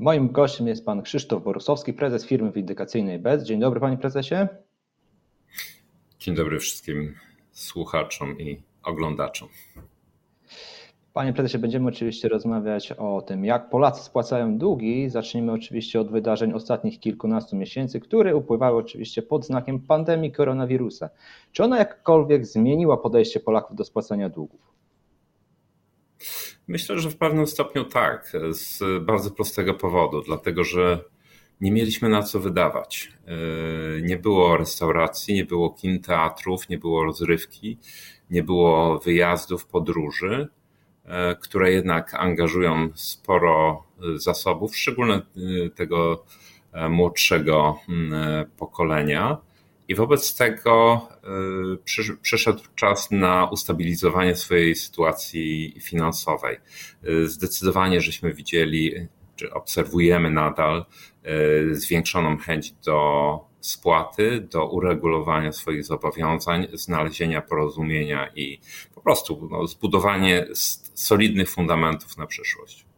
Moim gościem jest pan Krzysztof Borusowski, prezes firmy windykacyjnej BEZ. Dzień dobry panie prezesie. Dzień dobry wszystkim słuchaczom i oglądaczom. Panie prezesie, będziemy oczywiście rozmawiać o tym, jak Polacy spłacają długi. Zacznijmy oczywiście od wydarzeń ostatnich kilkunastu miesięcy, które upływały oczywiście pod znakiem pandemii koronawirusa. Czy ona jakkolwiek zmieniła podejście Polaków do spłacania długów? Myślę, że w pewnym stopniu tak, z bardzo prostego powodu, dlatego że nie mieliśmy na co wydawać. Yy, nie było restauracji, nie było kin, teatrów, nie było rozrywki, nie było wyjazdów, podróży, yy, które jednak angażują sporo zasobów, szczególnie yy, tego młodszego pokolenia. I wobec tego y, przyszedł czas na ustabilizowanie swojej sytuacji finansowej. Y, zdecydowanie żeśmy widzieli, czy obserwujemy nadal y, zwiększoną chęć do spłaty, do uregulowania swoich zobowiązań, znalezienia porozumienia i po prostu no, zbudowanie solidnych fundamentów na przyszłość.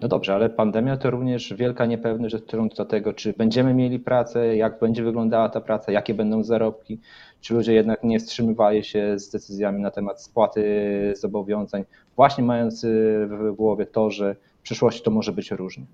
No dobrze, ale pandemia to również wielka niepewność dotycząca tego, czy będziemy mieli pracę, jak będzie wyglądała ta praca, jakie będą zarobki, czy ludzie jednak nie wstrzymywali się z decyzjami na temat spłaty zobowiązań, właśnie mając w głowie to, że w przyszłości to może być różnie.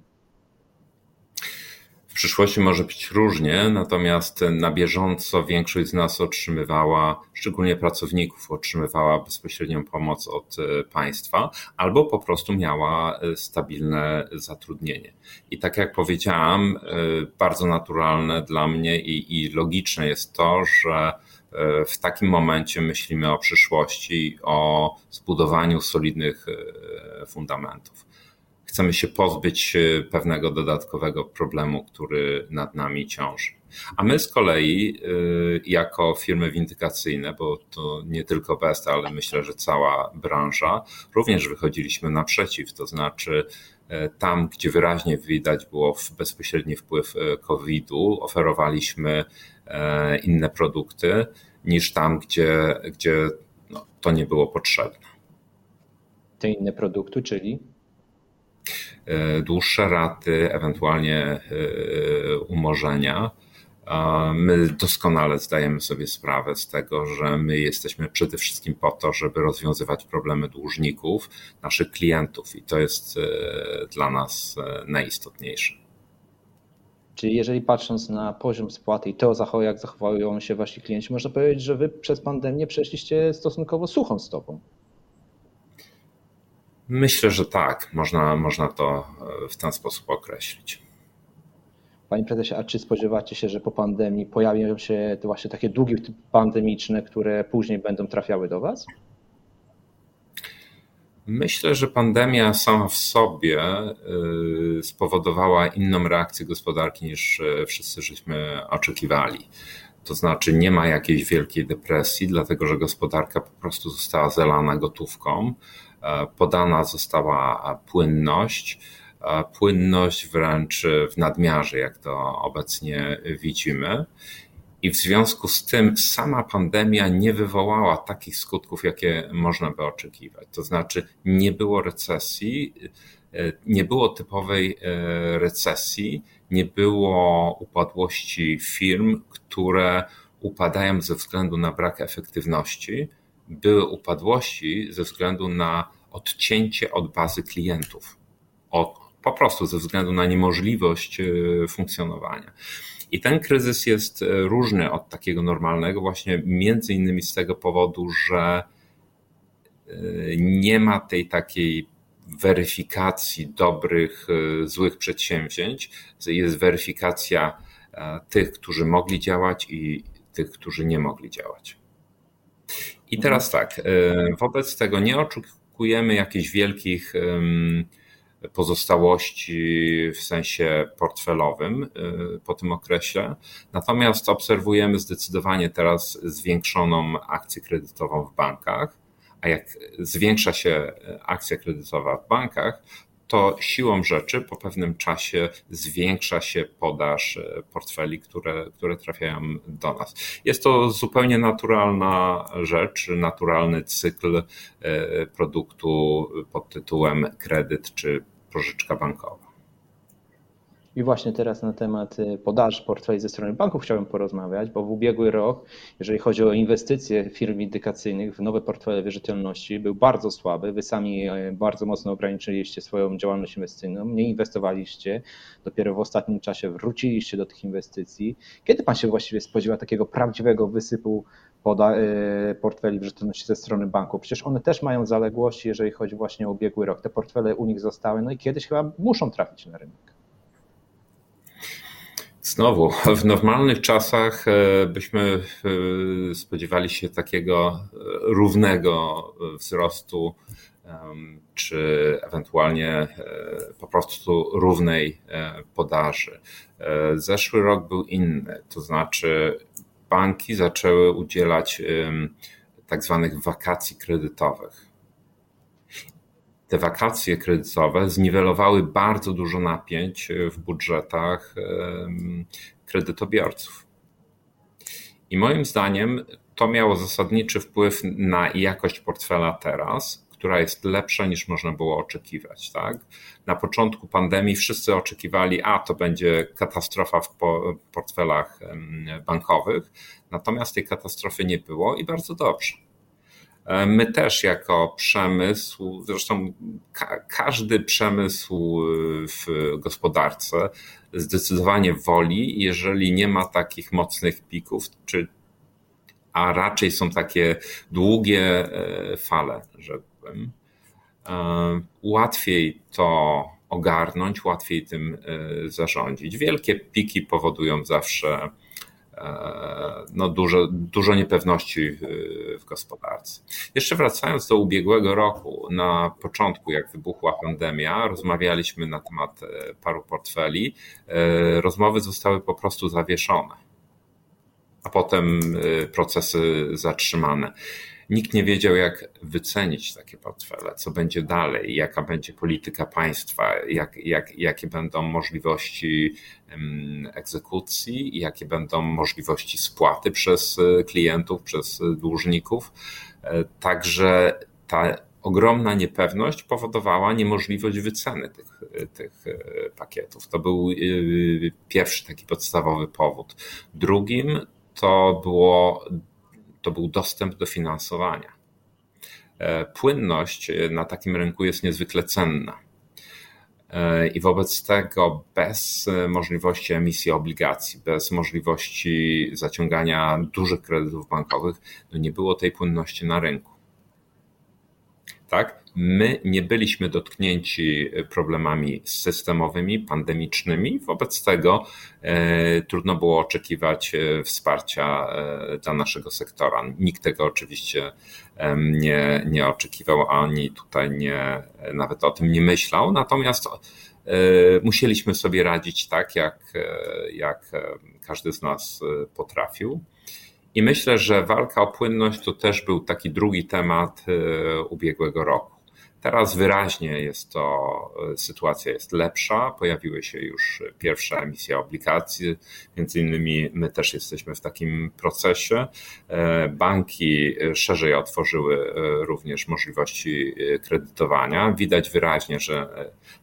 W przyszłości może być różnie, natomiast na bieżąco większość z nas otrzymywała, szczególnie pracowników, otrzymywała bezpośrednią pomoc od e, państwa albo po prostu miała e, stabilne zatrudnienie. I tak jak powiedziałam, e, bardzo naturalne dla mnie i, i logiczne jest to, że w takim momencie myślimy o przyszłości, o zbudowaniu solidnych fundamentów chcemy się pozbyć e, pewnego dodatkowego problemu, który nad nami ciąży. A my z kolei, e, jako firmy windykacyjne, bo to nie tylko Best, ale myślę, że cała branża, również wychodziliśmy naprzeciw, to znaczy e, tam, gdzie wyraźnie widać było bezpośredni wpływ COVID-u, oferowaliśmy inne produkty niż tam, gdzie, gdzie no, to nie było potrzebne. Te inne produkty, czyli? E, dłuższe raty, ewentualnie e, umorzenia. My doskonale zdajemy sobie sprawę z tego, że my jesteśmy przede wszystkim po to, żeby rozwiązywać problemy dłużników, naszych klientów, i to jest e, dla nas najistotniejsze. Czyli jeżeli patrząc na poziom spłaty i to, jak zachowują się wasi klienci, można powiedzieć, że wy przez pandemię przeszliście stosunkowo suchą stopą. Myślę, że tak, można, można to e, w ten sposób określić. Panie prezesie, a czy spodziewacie się, że po pandemii pojawią się te właśnie takie długi pandemiczne, które później będą trafiały do Was? Myślę, że pandemia sama w sobie e, spowodowała inną reakcję gospodarki niż e, wszyscy żeśmy oczekiwali. To znaczy nie ma jakiejś wielkiej depresji, dlatego że gospodarka po prostu została zelana gotówką. E, podana została płynność, e, płynność wręcz w nadmiarze, jak to obecnie widzimy. I w związku z tym sama pandemia nie wywołała takich skutków, jakie można by oczekiwać. To znaczy, nie było recesji, e, nie było typowej recesji, nie było upadłości firm, które upadają ze względu na brak efektywności były upadłości ze względu na odcięcie od bazy klientów. po prostu ze względu na niemożliwość e, funkcjonowania. I ten kryzys jest e, różny od takiego normalnego, właśnie między innymi z tego powodu, że e, nie ma tej takiej weryfikacji dobrych, złych przedsięwzięć. Jest weryfikacja tych, którzy mogli działać i tych, którzy nie mogli działać. I teraz tak, e, wobec tego nie oczekujemy jakichś wielkich pozostałości w sensie portfelowym e, po tym okresie. Natomiast obserwujemy zdecydowanie teraz zwiększoną akcję kredytową w bankach. A jak zwiększa się akcja kredytowa w bankach, to siłą rzeczy po pewnym czasie zwiększa się podaż e, portfeli, które, które trafiają do nas. Jest to zupełnie naturalna rzecz, naturalny cykl e, produktu pod tytułem kredyt czy pożyczka bankowa. I właśnie teraz na temat y, podaży portfeli ze strony banków chciałbym porozmawiać, bo w ubiegły rok, jeżeli chodzi o inwestycje firm windykacyjnych w nowe portfele wierzytelności, był bardzo słaby. Wy sami y, bardzo mocno ograniczyliście swoją działalność inwestycyjną, nie inwestowaliście, dopiero w ostatnim czasie wróciliście do tych inwestycji. Kiedy pan się właściwie spodziewa takiego prawdziwego wysypu poda, y, portfeli wierzytelności ze strony banku? Przecież one też mają zaległości, jeżeli chodzi właśnie o ubiegły rok. Te portfele u nich zostały, no i kiedyś chyba muszą trafić na rynek. Znowu, w normalnych czasach e, byśmy e, spodziewali się takiego e, równego wzrostu, czy ewentualnie po prostu równej podaży. Zeszły rok był inny, to znaczy banki zaczęły udzielać tak zwanych wakacji kredytowych te wakacje kredytowe zniwelowały bardzo dużo napięć w budżetach kredytobiorców. I moim zdaniem to miało zasadniczy wpływ na jakość portfela teraz, która jest lepsza niż można było oczekiwać. Tak? Na początku pandemii wszyscy oczekiwali, a to będzie katastrofa w portfelach bankowych, natomiast tej katastrofy nie było i bardzo dobrze. E, my też jako przemysł, zresztą ka każdy przemysł e, w gospodarce zdecydowanie woli, jeżeli nie ma takich mocnych pików, czy, a raczej są takie długie e, fale, że łatwiej to ogarnąć, łatwiej tym zarządzić. Wielkie piki powodują zawsze E, no dużo, dużo niepewności w gospodarce. Jeszcze wracając do ubiegłego roku, na początku, jak wybuchła pandemia, rozmawialiśmy na temat e, paru portfeli. E, rozmowy zostały po prostu zawieszone, a potem procesy zatrzymane. Nikt nie wiedział, jak wycenić takie portfele, co będzie dalej, jaka będzie polityka państwa, jak, jak, jakie będą możliwości egzekucji, jakie będą możliwości spłaty przez e, klientów, przez e, dłużników. E, także ta ogromna niepewność powodowała niemożliwość wyceny tych, tych pakietów. To był pierwszy taki podstawowy powód. Drugim to było to był dostęp do finansowania. E, płynność na takim rynku jest niezwykle cenna. E, I wobec tego bez możliwości emisji obligacji, bez możliwości zaciągania dużych kredytów bankowych, no nie było tej płynności na rynku. Tak? My nie byliśmy dotknięci problemami systemowymi, pandemicznymi, wobec tego e, trudno było oczekiwać e, wsparcia e, dla naszego sektora. Nikt tego oczywiście nie, nie oczekiwał, ani tutaj nie, nawet o tym nie myślał. Natomiast musieliśmy sobie radzić tak, jak, jak każdy z nas potrafił. I myślę, że walka o płynność to też był taki drugi temat ubiegłego roku. Teraz wyraźnie jest to, e, sytuacja jest lepsza, pojawiły się już pierwsze emisje obligacji, między innymi my też jesteśmy w takim procesie. E, banki szerzej otworzyły e, również możliwości kredytowania. Widać wyraźnie, że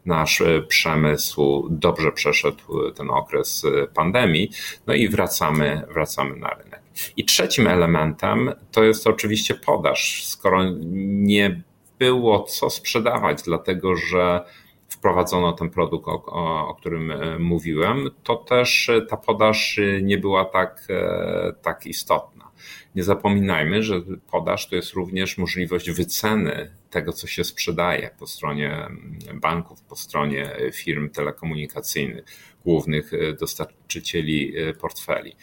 nasz przemysł dobrze przeszedł ten okres pandemii, no i wracamy, wracamy na rynek. I trzecim elementem to jest oczywiście podaż. Skoro nie było co sprzedawać, dlatego że wprowadzono ten produkt, o, o, którym e, mówiłem, to też ta podaż nie była tak, e, tak istotna. Nie zapominajmy, że podaż to jest również możliwość wyceny tego, co się sprzedaje po stronie banków, po stronie firm telekomunikacyjnych, głównych e, dostarczycieli portfeli.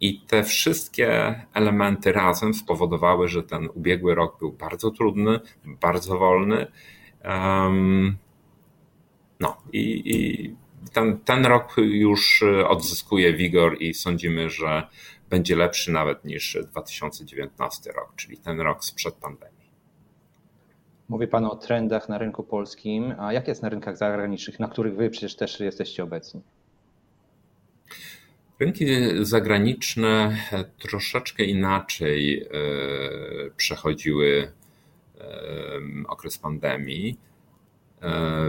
I te wszystkie elementy razem spowodowały, że ten ubiegły rok był bardzo trudny, bardzo wolny. No i, i ten, ten rok już odzyskuje wigor i sądzimy, że będzie lepszy nawet niż 2019 rok, czyli ten rok sprzed pandemii. Mówi Pan o trendach na rynku polskim, a jak jest na rynkach zagranicznych, na których Wy przecież też jesteście obecni? Rynki zagraniczne troszeczkę inaczej e, przechodziły e, okres pandemii.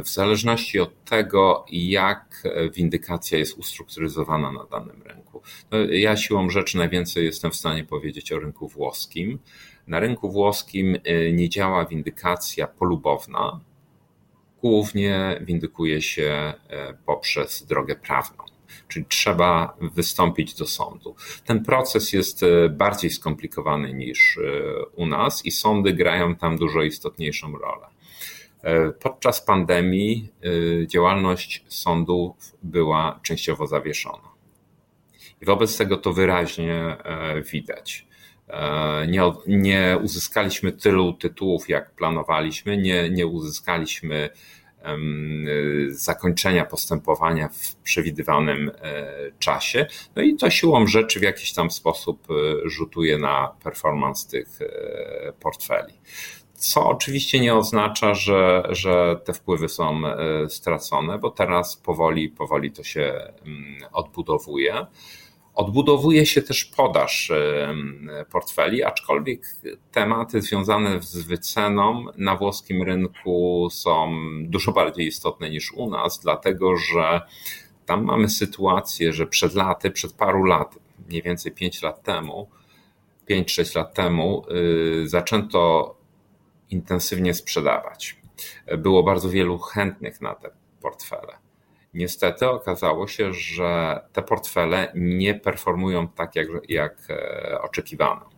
w zależności od tego, jak windykacja jest ustrukturyzowana na danym rynku. No, ja siłą rzeczy najwięcej jestem w stanie powiedzieć o rynku włoskim. Na rynku włoskim nie działa windykacja polubowna, głównie windykuje się poprzez drogę prawną czyli trzeba wystąpić do sądu. Ten proces jest e, bardziej skomplikowany niż e, u nas i sądy grają tam dużo istotniejszą rolę. E, podczas pandemii działalność sądów była częściowo zawieszona. I wobec tego to wyraźnie widać. Nie, nie uzyskaliśmy tylu tytułów, jak planowaliśmy, nie, nie uzyskaliśmy zakończenia postępowania w przewidywanym e, czasie. No i to siłą rzeczy w jakiś tam sposób e, rzutuje na performance tych e, portfeli. Co oczywiście nie oznacza, że, że te wpływy są stracone, bo teraz powoli, powoli to się odbudowuje. Odbudowuje się też podaż portfeli, aczkolwiek tematy związane z wyceną na włoskim rynku są dużo bardziej istotne niż u nas, dlatego że tam mamy sytuację, że przed laty, przed paru lat, mniej więcej 5 lat temu, 5-6 lat temu, y, zaczęto intensywnie sprzedawać. Było bardzo wielu chętnych na te portfele. Niestety okazało się, że te portfele nie performują tak, jak, jak e, oczekiwano.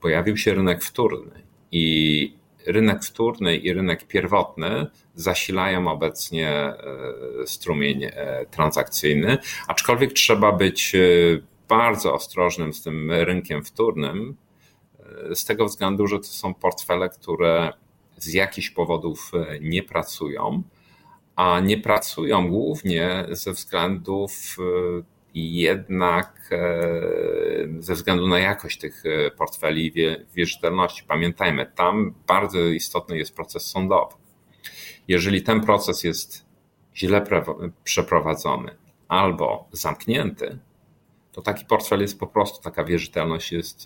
Pojawił się rynek wtórny i rynek wtórny i rynek pierwotny zasilają obecnie e, strumień e, transakcyjny, aczkolwiek trzeba być bardzo ostrożnym z tym rynkiem wtórnym, z tego względu, że to są portfele, które z jakichś powodów nie pracują a nie pracują głównie ze względów e, jednak e, ze względu na jakość tych e, portfeli wierzytelności. Pamiętajmy, tam bardzo istotny jest proces sądowy. Jeżeli ten proces jest źle przeprowadzony albo zamknięty, to taki portfel jest po prostu, taka wierzytelność jest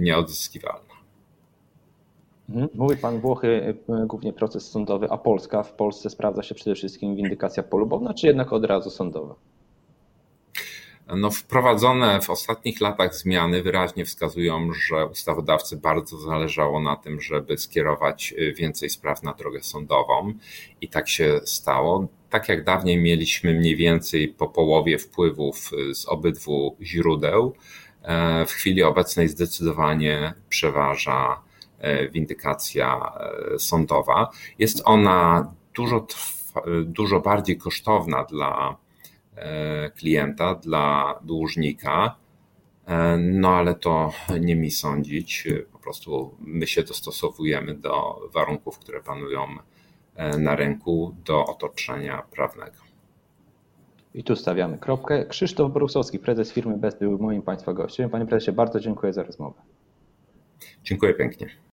nieodzyskiwalna. Mhm. Mówi Pan Włochy, e, głównie proces sądowy, a Polska? W Polsce sprawdza się przede wszystkim windykacja polubowna, czy jednak od razu sądowa? No, wprowadzone w ostatnich latach zmiany wyraźnie wskazują, że ustawodawcy bardzo zależało na tym, żeby skierować e, więcej spraw na drogę sądową i tak się stało. Tak jak dawniej mieliśmy mniej więcej po połowie wpływów e, z obydwu źródeł, w chwili obecnej zdecydowanie przeważa windykacja e, sądowa. Jest ona dużo, dużo bardziej kosztowna dla e, klienta, dla dłużnika. No ale to nie mi sądzić. Po prostu my się dostosowujemy do warunków, które panują na rynku, do otoczenia prawnego. I tu stawiamy kropkę. Krzysztof Brusowski, prezes firmy BEST, był moim Państwa gościem. Panie prezesie, bardzo dziękuję za rozmowę. Dziękuję pięknie.